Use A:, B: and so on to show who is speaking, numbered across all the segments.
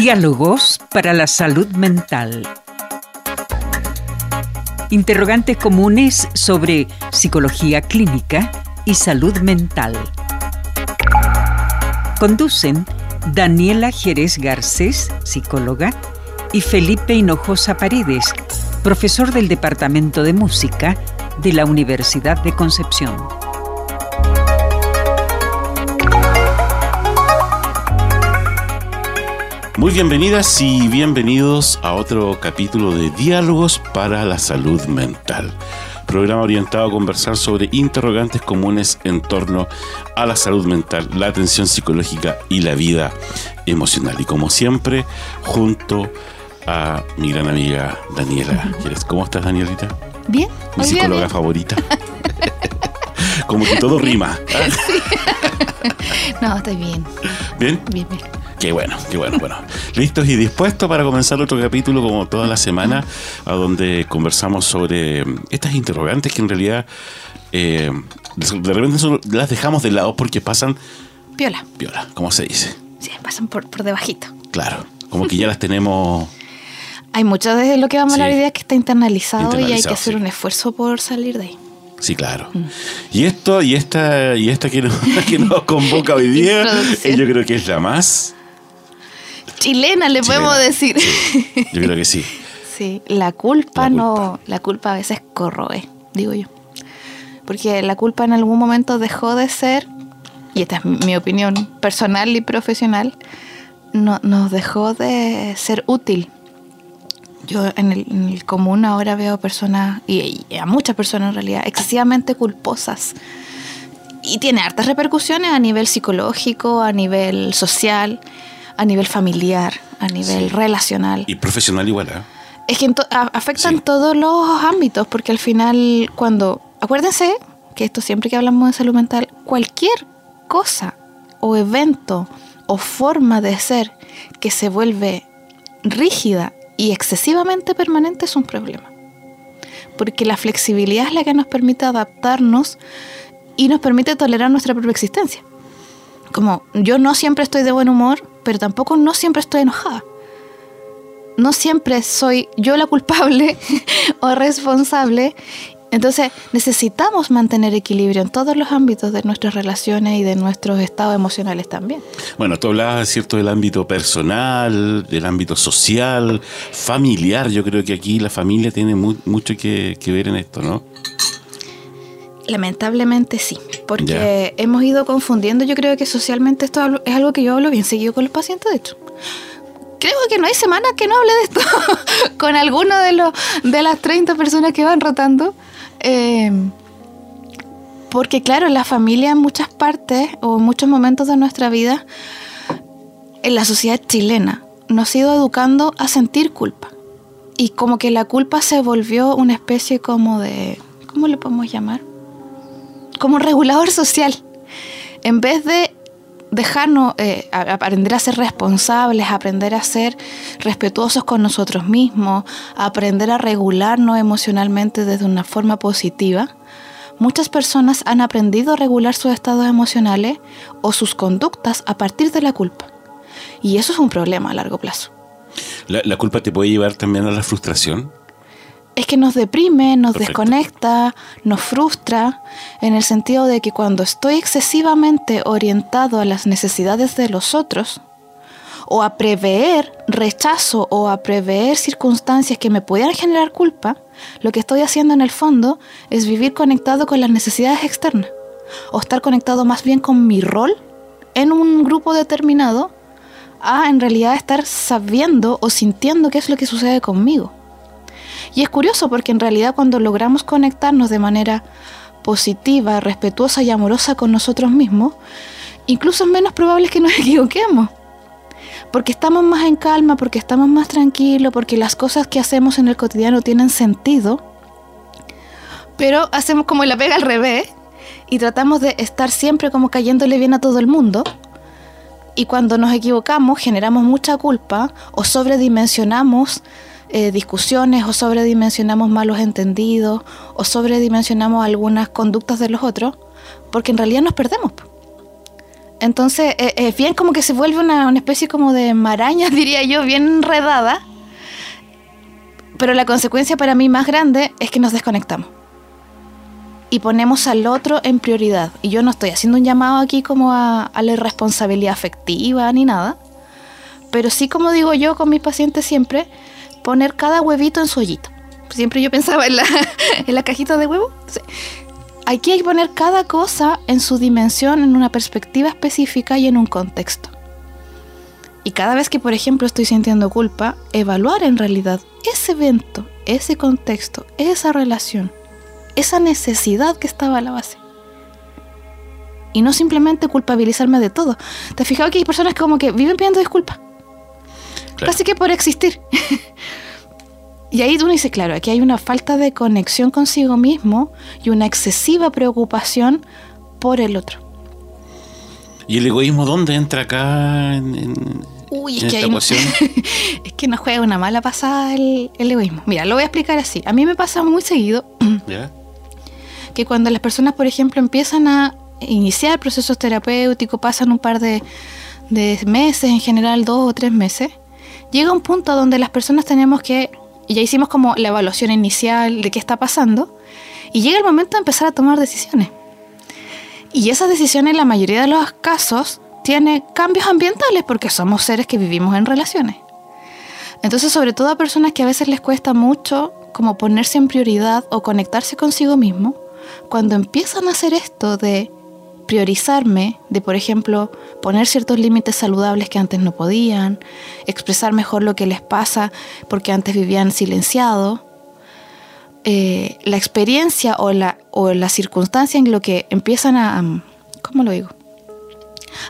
A: Diálogos para la salud mental. Interrogantes comunes sobre psicología clínica y salud mental. Conducen Daniela Jerez Garcés, psicóloga, y Felipe Hinojosa Paredes, profesor del Departamento de Música de la Universidad de Concepción.
B: Muy bienvenidas y bienvenidos a otro capítulo de Diálogos para la Salud Mental. Programa orientado a conversar sobre interrogantes comunes en torno a la salud mental, la atención psicológica y la vida emocional. Y como siempre, junto a mi gran amiga Daniela. ¿Cómo estás, Danielita?
C: Bien.
B: Mi psicóloga favorita. como que todo rima.
C: no, estoy bien.
B: ¿Bien?
C: Bien, bien.
B: Qué bueno, qué bueno, bueno. Listos y dispuestos para comenzar otro capítulo como toda la semana, a donde conversamos sobre estas interrogantes que en realidad eh, de repente las dejamos de lado porque pasan...
C: Piola.
B: Piola, ¿cómo se dice?
C: Sí, pasan por, por debajito.
B: Claro, como que ya las tenemos...
C: Hay mucho de lo que vamos a hablar hoy día que está internalizado, y hay que hacer un esfuerzo por salir de ahí.
B: Sí, claro. Mm. Y esto, y esta, y esta que nos, que nos convoca hoy día, yo creo que es la más
C: chilena, le podemos decir.
B: yo creo que sí.
C: Sí, la culpa, no, la culpa a veces corroe, digo yo. Porque la culpa en algún momento dejó de ser, y esta es mi opinión personal y profesional, no, nos dejó de ser útil. Yo en el, común ahora veo personas, y, y a muchas personas en realidad, excesivamente culposas. Y tiene hartas repercusiones a nivel psicológico, a nivel social a nivel familiar, a nivel relacional.
B: Y profesional igual, ¿eh?
C: Es que afectan todos los ámbitos, porque al final, cuando. Acuérdense que esto siempre que hablamos de salud mental, cualquier cosa o evento o forma de ser que se vuelve rígida y excesivamente permanente es un problema. Porque la flexibilidad es la que nos permite adaptarnos y nos permite tolerar nuestra propia existencia. Como yo no siempre estoy de buen humor, pero tampoco no siempre estoy enojada. No siempre soy yo la culpable o responsable. Entonces necesitamos mantener equilibrio en todos los ámbitos de nuestras relaciones y de nuestros estados emocionales también.
B: Bueno, tú hablabas, ¿cierto?, del ámbito personal, del ámbito social, familiar. Yo creo que aquí la familia tiene mucho que, que ver en esto, ¿no?
C: Lamentablemente sí, porque hemos ido confundiendo, yo creo que socialmente esto es algo que yo hablo bien seguido con los pacientes, de hecho. Creo que no hay semana que no hable de esto con alguno de, los, de las 30 personas que van rotando. Em, porque claro, la familia en muchas partes o en muchos momentos de nuestra vida, en la sociedad chilena, nos ha ido educando a sentir culpa. Y como que la culpa se volvió una especie como de, ¿cómo le podemos llamar? Como regulador social. En vez de dejarnos eh, aprender a ser responsables, aprender a ser respetuosos con nosotros mismos, aprender a regularnos emocionalmente desde una forma positiva, muchas personas han aprendido a regular sus estados emocionales o sus conductas a partir de la culpa. Y eso es un problema a largo plazo.
B: ¿La, culpa te puede llevar también a la frustración?
C: Es que nos deprime, nos desconecta, nos frustra, en el sentido de que cuando estoy excesivamente orientado a las necesidades de los otros, o a prever rechazo o a prever circunstancias que me pudieran generar culpa, lo que estoy haciendo en el fondo es vivir conectado con las necesidades externas, o estar conectado más bien con mi rol en un grupo determinado, a en realidad estar sabiendo o sintiendo qué es lo que sucede conmigo. Y es curioso porque en realidad cuando logramos conectarnos de manera positiva, respetuosa y amorosa con nosotros mismos, incluso es menos probable que nos equivoquemos. Porque estamos más en calma, porque estamos más tranquilos, porque las cosas que hacemos en el cotidiano tienen sentido. Pero hacemos como la pega al revés y tratamos de estar siempre como cayéndole bien a todo el mundo. Y cuando nos equivocamos generamos mucha culpa o sobredimensionamos eh, discusiones o sobredimensionamos malos entendidos o sobredimensionamos algunas conductas de los otros, porque en realidad nos perdemos. Entonces, eh, es bien como que se vuelve una, una especie como de maraña, diría yo, bien enredada. Pero la consecuencia para mí más grande es que nos desconectamos. Y ponemos al otro en prioridad. Y yo no estoy haciendo un llamado aquí como a, a la irresponsabilidad afectiva ni nada. Pero sí, como digo yo con mis pacientes siempre, poner cada huevito en su ollito. Siempre yo pensaba en la, en la cajita de huevo. Sí. Aquí hay que poner cada cosa en su dimensión, en una perspectiva específica y en un contexto. Y cada vez que, por ejemplo, estoy sintiendo culpa, evaluar en realidad ese evento, ese contexto, esa relación, esa necesidad que estaba a la base. Y no simplemente culpabilizarme de todo. ¿Te has fijado que hay personas que como que viven pidiendo disculpas?
B: Claro.
C: Casi que por existir. y ahí uno dice, claro, aquí hay una falta de conexión consigo mismo y una excesiva preocupación por el otro.
B: ¿Y el egoísmo dónde entra acá en, en-
C: Uy, es
B: en
C: que
B: esta
C: hay-
B: ecuación?
C: es que nos juega una mala pasada el, el egoísmo. Mira, lo voy a explicar así. A mí me pasa muy seguido que cuando las personas, por ejemplo, empiezan a iniciar procesos terapéuticos, pasan un par de, de meses, en general dos o tres meses, llega un punto donde las personas tenemos que, ya hicimos como la evaluación inicial de qué está pasando, y llega el momento de empezar a tomar decisiones. Y esas decisiones, en la mayoría de los casos, tiene cambios ambientales porque somos seres que vivimos en relaciones. Entonces, sobre todo a personas que a veces les cuesta mucho como ponerse en prioridad o conectarse consigo mismo, cuando empiezan a hacer esto de priorizarme, de por ejemplo poner ciertos límites saludables que antes no podían, expresar mejor lo que les pasa porque antes vivían silenciado, eh, la experiencia o la, o circunstancia en lo que empiezan a, ¿cómo lo digo?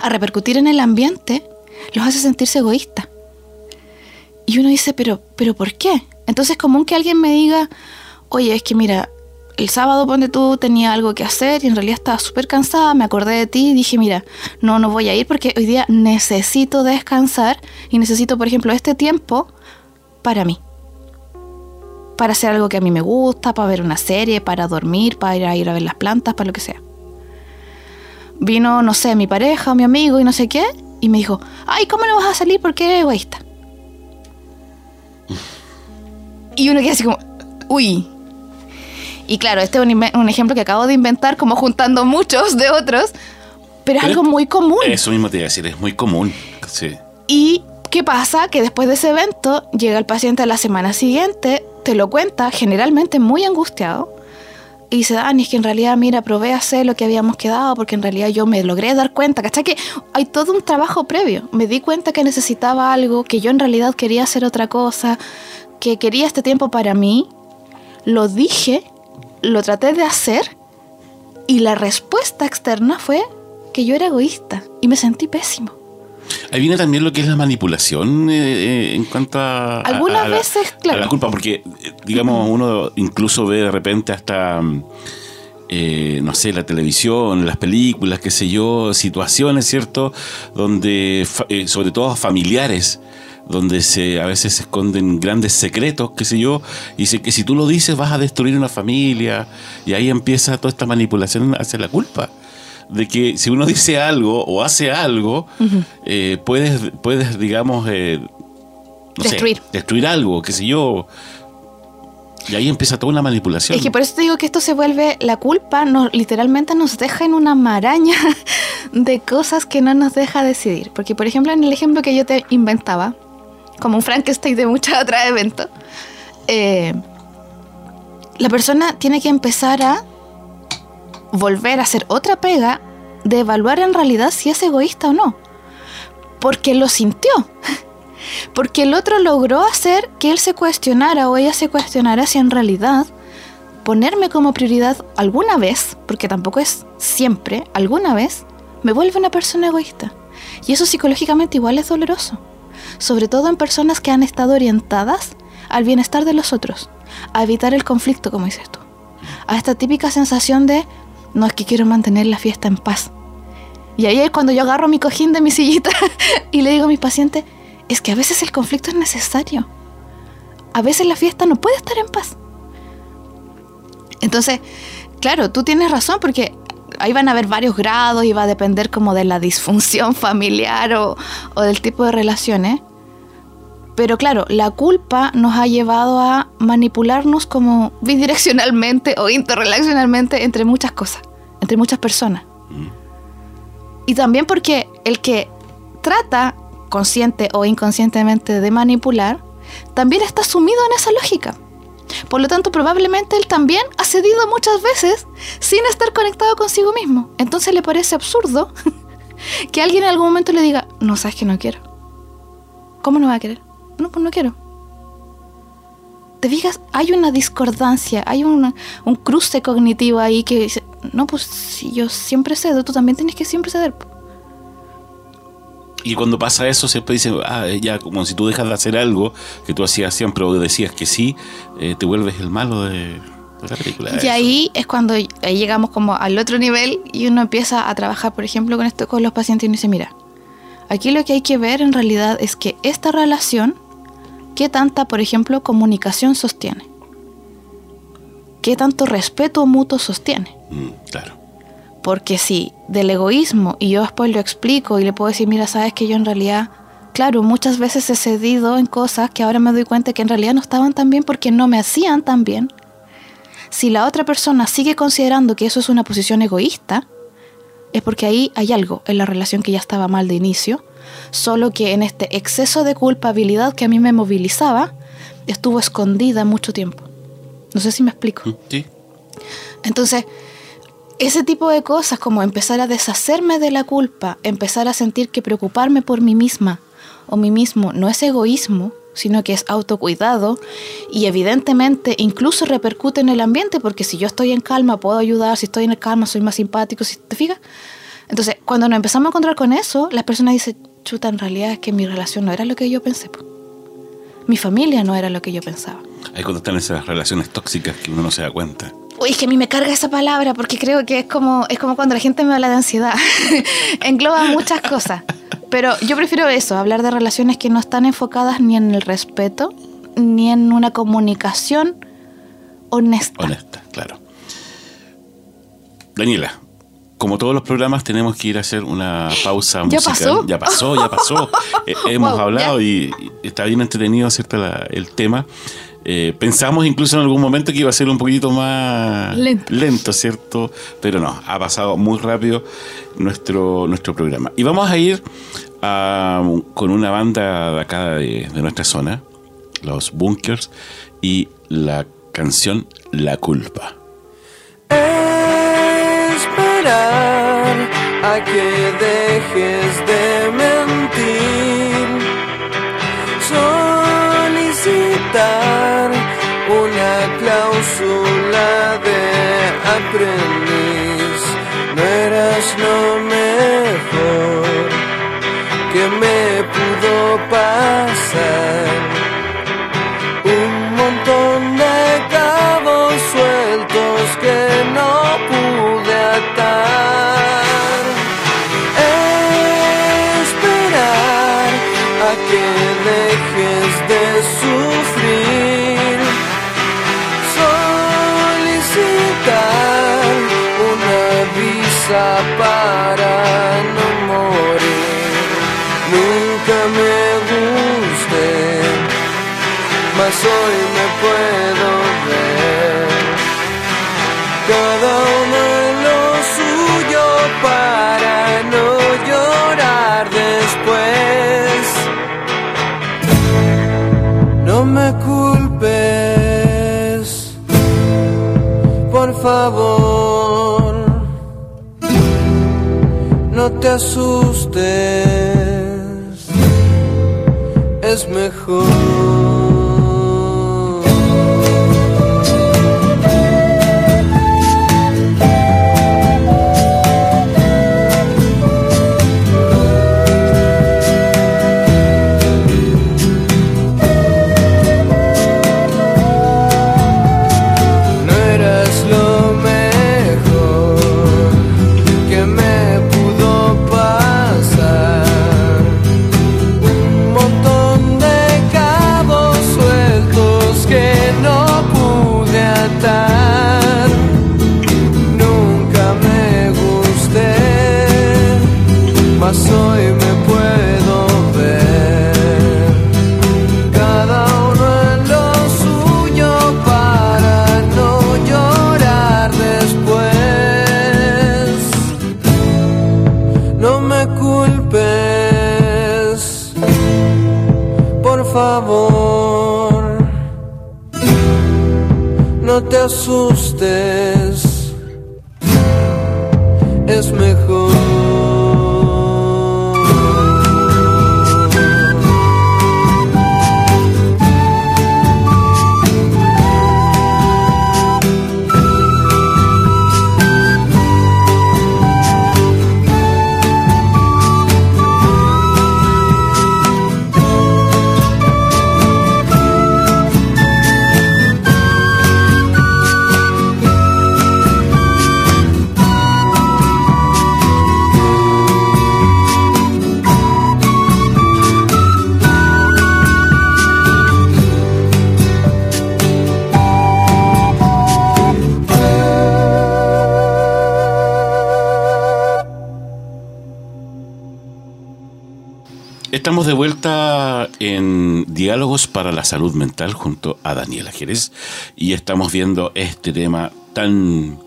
C: A repercutir en el ambiente, los hace sentirse egoístas. Y uno dice, pero, pero ¿por qué? Entonces es común que alguien me diga, oye, es que mira, el sábado ponte tú tenía algo que hacer y en realidad estaba súper cansada, me acordé de ti y dije, mira, no, no voy a ir porque hoy día necesito descansar y necesito, por ejemplo, este tiempo para mí. Para hacer algo que a mí me gusta, para ver una serie, para dormir, para ir a, ir a ver las plantas, para lo que sea. Vino, no sé, mi pareja mi amigo y no sé qué, y me dijo, ay, ¿cómo no vas a salir porque eres egoísta? Y uno queda así como, uy. Y claro, este es un, ejemplo que acabo de inventar, como juntando muchos de otros, pero es
B: Pero
C: algo muy común.
B: Eso mismo te iba a decir, es muy común. Sí.
C: ¿Y qué pasa? Que después de ese evento llega el paciente a la semana siguiente, te lo cuenta, generalmente muy angustiado, y dice, Dani, es que en realidad, mira, probé a hacer lo que habíamos quedado, porque en realidad yo me logré dar cuenta, ¿cachai? Que hay todo un trabajo previo. Me di cuenta que necesitaba algo, que yo en realidad quería hacer otra cosa, que quería este tiempo para mí, lo dije, lo traté de hacer, y la respuesta externa fue que yo era egoísta, y me sentí pésimo.
B: Ahí viene también lo que es la manipulación eh, eh, en cuanto a,
C: Algunas
B: a la-
C: veces, claro.
B: a la culpa, porque, eh, digamos, uno incluso ve de repente hasta, mm, eh, no sé, la televisión, las películas, qué sé yo, situaciones, ¿cierto? Donde, eh, sobre todo familiares, donde se, a veces se esconden grandes secretos, qué sé yo, y dice que si tú lo dices vas a destruir una familia, y ahí empieza toda esta manipulación hacia la culpa de que si uno dice algo o hace algo, eh, puedes, puedes, digamos, eh, no sé,
C: Destruir.
B: destruir algo, qué sé yo. Y ahí empieza toda una manipulación.
C: Es que por eso te digo que esto se vuelve la culpa, nos, literalmente nos deja en una maraña de cosas que no nos deja decidir. Porque, por ejemplo, en el ejemplo que yo te inventaba, como un Frankenstein de muchos otros eventos, eh, la persona tiene que empezar a volver a hacer otra pega de evaluar en realidad si es egoísta o no. Porque lo sintió. Porque el otro logró hacer que él se cuestionara o ella se cuestionara si en realidad ponerme como prioridad alguna vez, porque tampoco es siempre, alguna vez, me vuelve una persona egoísta. Y eso psicológicamente igual es doloroso. Sobre todo en personas que han estado orientadas al bienestar de los otros, a evitar el conflicto, como dices tú. A esta típica sensación de, no es que quiero mantener la fiesta en paz. Y ahí es cuando yo agarro mi cojín de mi sillita y le digo a mis pacientes, es que a veces el conflicto es necesario. A veces la fiesta no puede estar en paz. Entonces, claro, tú tienes razón porque ahí van a haber varios grados y va a depender como de la disfunción familiar o, o del tipo de relaciones. Pero claro, la culpa nos ha llevado a manipularnos como bidireccionalmente o interrelacionalmente entre muchas cosas, entre muchas personas. Y también porque el que trata consciente o inconscientemente de manipular, también está sumido en esa lógica. Por lo tanto, probablemente él también ha cedido muchas veces sin estar conectado consigo mismo. Entonces le parece absurdo que alguien en algún momento le diga, no sabes que no quiero. ¿Cómo no va a querer? No, pues no quiero. Te fijas, hay una discordancia, hay un, un cruce cognitivo ahí que dice, no, pues si yo siempre cedo, tú también tienes que siempre ceder.
B: Y cuando pasa eso, siempre dicen, ah, ya, como si tú dejas de hacer algo que tú hacías siempre o decías que sí, eh, te vuelves el malo de, la película.
C: Y ahí es cuando ahí llegamos como al otro nivel y uno empieza a trabajar, por ejemplo, con esto con los pacientes y uno dice, mira, aquí lo que hay que ver en realidad es que esta relación, ¿qué tanta, por ejemplo, comunicación sostiene? ¿Qué tanto respeto mutuo sostiene?
B: Mm, claro.
C: Porque si del egoísmo, y yo después lo explico y le puedo decir, mira, sabes que yo en realidad, claro, muchas veces he cedido en cosas que ahora me doy cuenta que en realidad no estaban tan bien porque no me hacían tan bien. Si la otra persona sigue considerando que eso es una posición egoísta, es porque ahí hay algo en la relación que ya estaba mal de inicio, solo que en este exceso de culpabilidad que a mí me movilizaba, estuvo escondida mucho tiempo. No sé si me explico.
B: Mm, sí.
C: Entonces, ese tipo de cosas como empezar a deshacerme de la culpa, empezar a sentir que preocuparme por mí misma o mí mismo no es egoísmo, sino que es autocuidado y evidentemente incluso repercute en el ambiente porque si yo estoy en calma puedo ayudar, si estoy en calma soy más simpático, si te fijas. Entonces, cuando nos empezamos a encontrar con eso, las personas dicen, chuta, en realidad es que mi relación no era lo que yo pensé. Mi familia no era lo que yo pensaba.
B: Ahí cuando están esas relaciones tóxicas que uno no se da cuenta.
C: Uy, es que a mí me carga esa palabra porque creo que es como, es como cuando la gente me habla de ansiedad. Engloba muchas cosas. Pero yo prefiero eso, hablar de relaciones que no están enfocadas ni en el respeto, ni en una comunicación honesta.
B: Honesta, claro. Daniela, como todos los programas, tenemos que ir a hacer una pausa
C: ¿Ya
B: musical.
C: pasó?
B: Ya pasó, ya pasó. Eh, hemos
C: Wow,
B: hablado y, y está bien entretenido, ¿cierto? La- el tema. Eh, pensamos incluso en algún momento que iba a ser un poquito más
C: Lento.
B: ¿cierto? Pero no, ha pasado muy rápido nuestro, nuestro programa. Y vamos a ir a- con una banda de acá de, de nuestra zona, los Bunkers, y la canción La Culpa.
D: A que dejes de mentir. Solicitar una cláusula de aprendiz. No eras lo mejor que me pudo pasar favor. No te asustes, es mejor.
B: Estamos de vuelta en Diálogos para la Salud Mental junto a Daniela Jerez y estamos viendo este tema tan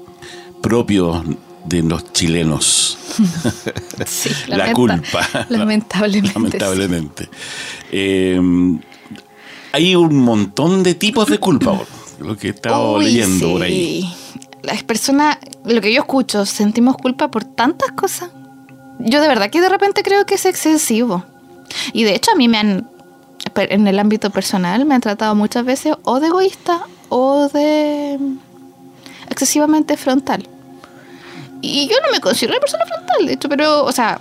B: propio de los chilenos.
C: Sí,
B: la
C: lamenta-
B: culpa.
C: Lamentablemente.
B: Lamentablemente. Eh, hay un montón de tipos de culpa, lo que he estado
C: Uy,
B: leyendo
C: sí.
B: por ahí.
C: Las personas, lo que yo escucho, sentimos culpa por tantas cosas. Yo de verdad que de repente creo que es excesivo. Y de hecho a mí me han, en el ámbito personal, me han tratado muchas veces o de egoísta o de excesivamente frontal. Y yo no me considero una persona frontal, de hecho, pero, o sea,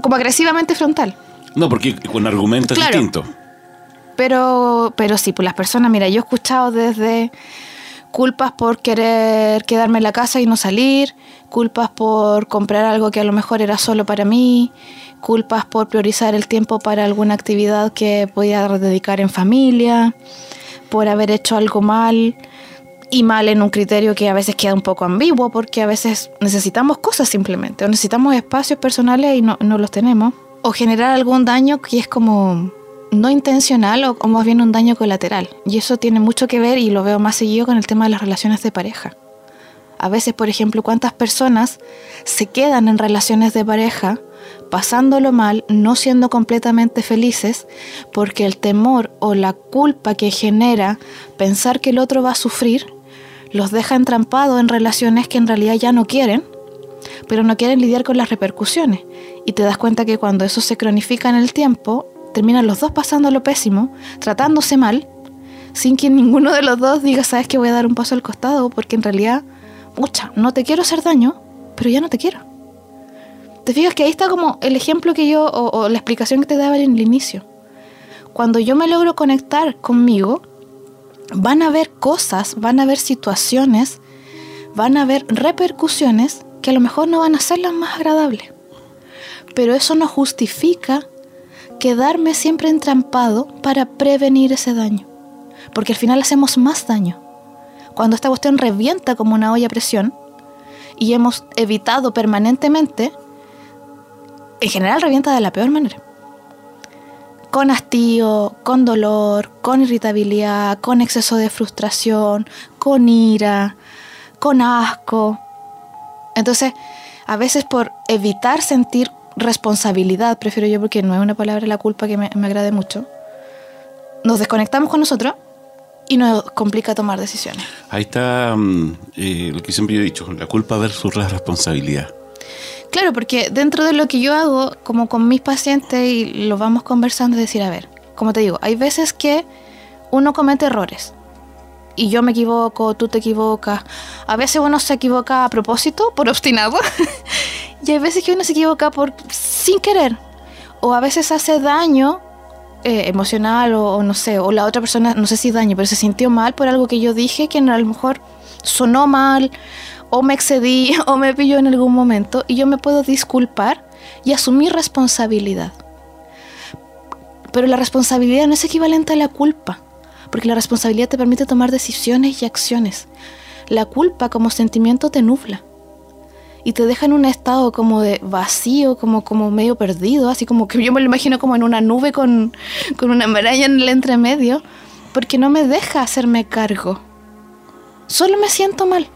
C: como agresivamente frontal.
B: No, porque con argumentos
C: Claro.
B: distintos.
C: Pero, pero sí, pues las personas, mira, yo he escuchado desde culpas por querer quedarme en la casa y no salir, culpas por comprar algo que a lo mejor era solo para mí, culpas por priorizar el tiempo para alguna actividad que podía dedicar en familia, por haber hecho algo mal y mal en un criterio que a veces queda un poco ambiguo porque a veces necesitamos cosas simplemente, o necesitamos espacios personales y no, no los tenemos, o generar algún daño que es como no intencional o, más bien un daño colateral. Y eso tiene mucho que ver y lo veo más seguido con el tema de las relaciones de pareja. A veces, por ejemplo, cuántas personas se quedan en relaciones de pareja pasándolo mal, no siendo completamente felices, porque el temor o la culpa que genera pensar que el otro va a sufrir los deja entrampados en relaciones que en realidad ya no quieren, pero no quieren lidiar con las repercusiones. Y te das cuenta que cuando eso se cronifica en el tiempo, terminan los dos pasando lo pésimo, tratándose mal, sin que ninguno de los dos diga, sabes que voy a dar un paso al costado, porque en realidad, mucha, no te quiero hacer daño, pero ya no te quiero. Te fijas que ahí está como el ejemplo que yo, o, o la explicación que te daba en el inicio. Cuando yo me logro conectar conmigo, van a haber cosas, van a haber situaciones, van a haber repercusiones que a lo mejor no van a ser las más agradables. Pero eso no justifica quedarme siempre entrampado para prevenir ese daño. Porque al final hacemos más daño. Cuando esta cuestión revienta como una olla a presión y hemos evitado permanentemente, en general revienta de la peor manera. Con hastío, con dolor, con irritabilidad, con exceso de frustración, con ira, con asco. Entonces, a veces por evitar sentir responsabilidad, prefiero yo porque no es una palabra la culpa que me, me agrade mucho, nos desconectamos con nosotros y nos complica tomar decisiones.
B: Ahí está mm, eh, lo que siempre yo he dicho, la culpa versus la responsabilidad.
C: Claro, porque dentro de lo que yo hago, como con mis pacientes y lo vamos conversando, es decir, a ver, como te digo, hay veces que uno comete errores. Y yo me equivoco, tú te equivocas. A veces uno se equivoca a propósito, por obstinado. y hay veces que uno se equivoca por sin querer. O a veces hace daño eh, emocional o, o no sé, o la otra persona, no sé si daño, pero se sintió mal por algo que yo dije que a lo mejor sonó mal o me excedí o me pilló en algún momento y yo me puedo disculpar y asumir responsabilidad. Pero la responsabilidad no es equivalente a la culpa, porque la responsabilidad te permite tomar decisiones y acciones. La culpa como sentimiento te nubla. Y te deja en un estado como de vacío, como, como medio perdido, así como que yo me lo imagino como en una nube con, con una maraña en el entremedio, porque no me deja hacerme cargo. Solo me siento mal.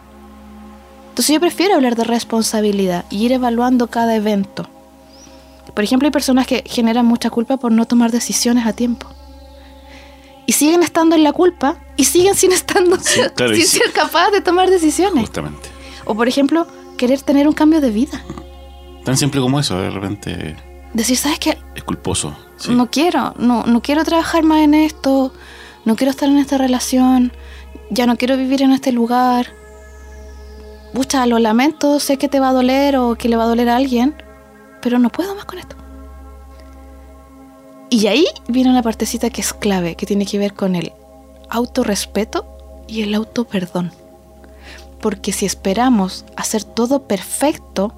C: Entonces yo prefiero hablar de responsabilidad y ir evaluando cada evento. Por ejemplo, hay personas que generan mucha culpa por no tomar decisiones a tiempo. Y siguen estando en la culpa y siguen sin estando
B: Sí, claro,
C: sin
B: sí.
C: ser capaz de tomar decisiones.
B: Justamente.
C: O por ejemplo, querer tener un cambio de vida.
B: Tan simple como eso, de repente
C: Decir, ¿sabes qué?
B: es culposo. Sí.
C: No quiero, no, no quiero trabajar más en esto, no quiero estar en esta relación, ya no quiero vivir en este lugar. Pucha, lo lamento, sé que te va a doler o que le va a doler a alguien, pero no puedo más con esto. Y ahí viene una partecita que es clave, que tiene que ver con el autorrespeto y el autoperdón. Porque si esperamos hacer todo perfecto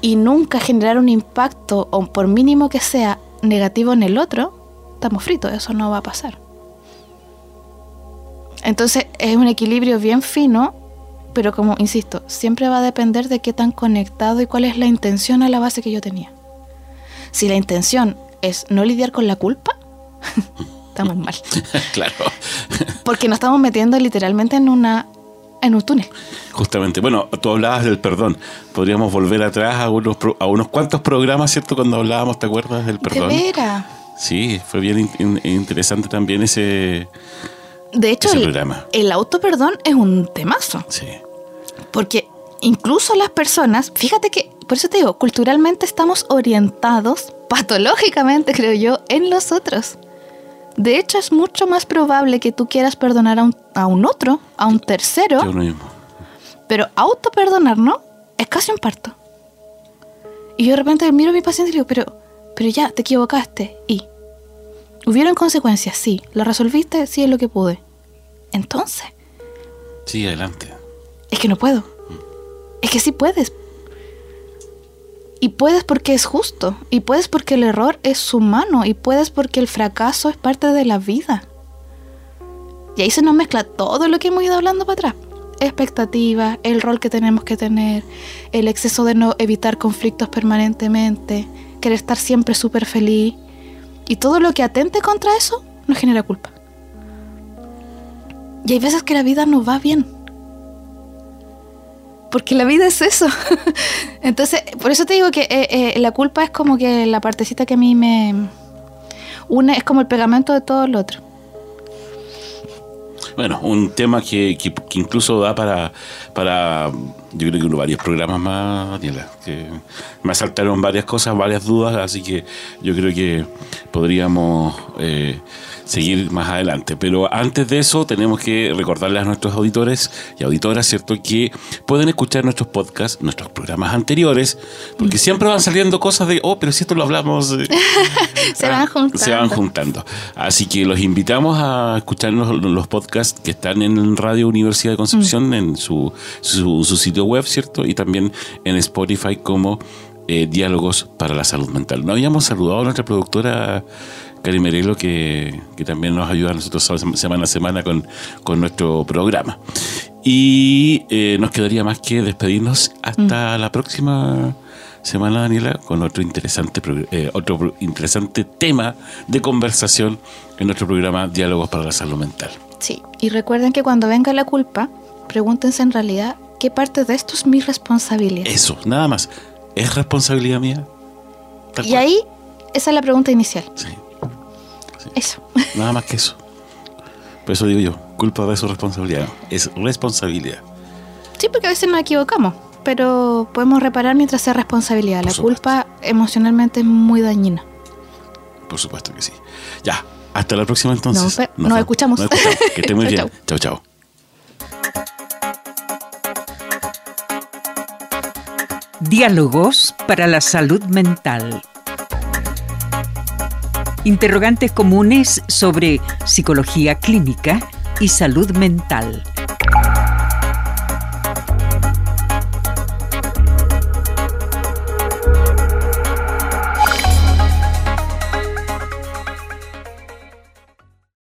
C: y nunca generar un impacto, o por mínimo que sea, negativo en el otro, estamos fritos, eso no va a pasar. Entonces es un equilibrio bien fino, pero como insisto, siempre va a depender de qué tan conectado y cuál es la intención a la base que yo tenía. Si la intención es no lidiar con la culpa, estamos mal.
B: claro.
C: Porque nos estamos metiendo literalmente en una en un túnel.
B: Justamente. Bueno, tú hablabas del perdón. Podríamos volver atrás a unos, a unos cuantos programas, ¿cierto? Cuando hablábamos, ¿te acuerdas del perdón?
C: De.
B: Sí, fue bien in- in- interesante también ese...
C: De hecho,
B: Ese
C: el,
B: programa.
C: el autoperdón es un temazo.
B: Sí.
C: Porque incluso las personas, fíjate que, por eso te digo, culturalmente estamos orientados, patológicamente creo yo, en los otros. De hecho, es mucho más probable que tú quieras perdonar a un, a un otro, a un tercero,
B: mismo.
C: pero autoperdonar, ¿no? Es casi un parto. Y yo de repente miro a mi paciente y le digo, pero, pero ya, te equivocaste. Y, ¿hubieron consecuencias? Sí. ¿Lo resolviste? Sí, es lo que pude. Entonces,
B: Sí, adelante.
C: es que no puedo. Es que sí puedes. Y puedes porque es justo. Y puedes porque el error es humano. Y puedes porque el fracaso es parte de la vida. Y ahí se nos mezcla todo lo que hemos ido hablando para atrás. Expectativas, el rol que tenemos que tener, el exceso de no evitar conflictos permanentemente, querer estar siempre súper feliz. Y todo lo que atente contra eso nos genera culpa. Y hay veces que la vida no va bien. Porque la vida es eso. Entonces, por eso te digo que eh, eh, la culpa es como que la partecita que a mí me une, es como el pegamento de todo lo otro.
B: Bueno, un tema que, que- que incluso da para, para, yo creo que uno, varios programas más, Daniela. Que me saltaron varias cosas, varias dudas, así que yo creo que podríamos eh, seguir más adelante. Pero antes de eso, tenemos que recordarles a nuestros auditores y auditoras, ¿cierto?, que pueden escuchar nuestros podcasts, nuestros programas anteriores, porque siempre van saliendo cosas de, oh, pero si esto lo hablamos. eh,
C: Se van juntando.
B: Se van juntando. Así que los invitamos a escuchar los, los podcasts que están en Radio Universidad de Concepción, en su, su, su sitio web, ¿cierto? Y también en Spotify como eh, Diálogos para la Salud Mental. No habíamos saludado a nuestra productora Cari Merelo, que, que también nos ayuda a nosotros semana a semana con, con nuestro programa. Y eh, nos quedaría más que despedirnos hasta la próxima semana, Daniela, con otro interesante, eh, otro interesante tema de conversación en nuestro programa Diálogos para la Salud Mental.
C: Sí. Y recuerden que cuando venga la culpa, pregúntense en realidad qué parte de esto es mi responsabilidad.
B: Eso, nada más. ¿Es responsabilidad mía? Tal
C: y
B: cual.
C: ahí, esa es la pregunta inicial.
B: Sí,
C: Eso.
B: nada más que eso. Por eso digo yo, culpa de su responsabilidad. Es responsabilidad.
C: Sí, porque a veces nos equivocamos, pero podemos reparar mientras sea responsabilidad.
B: Por
C: La
B: supuesto.
C: culpa emocionalmente es muy dañina.
B: Por supuesto que sí. Ya, hasta la próxima entonces.
C: Nos escuchamos.
B: Nos escuchamos. Que esté muy
C: Chau,
B: bien. Chao, chao.
A: Diálogos para la salud mental. Interrogantes comunes sobre psicología clínica y salud mental.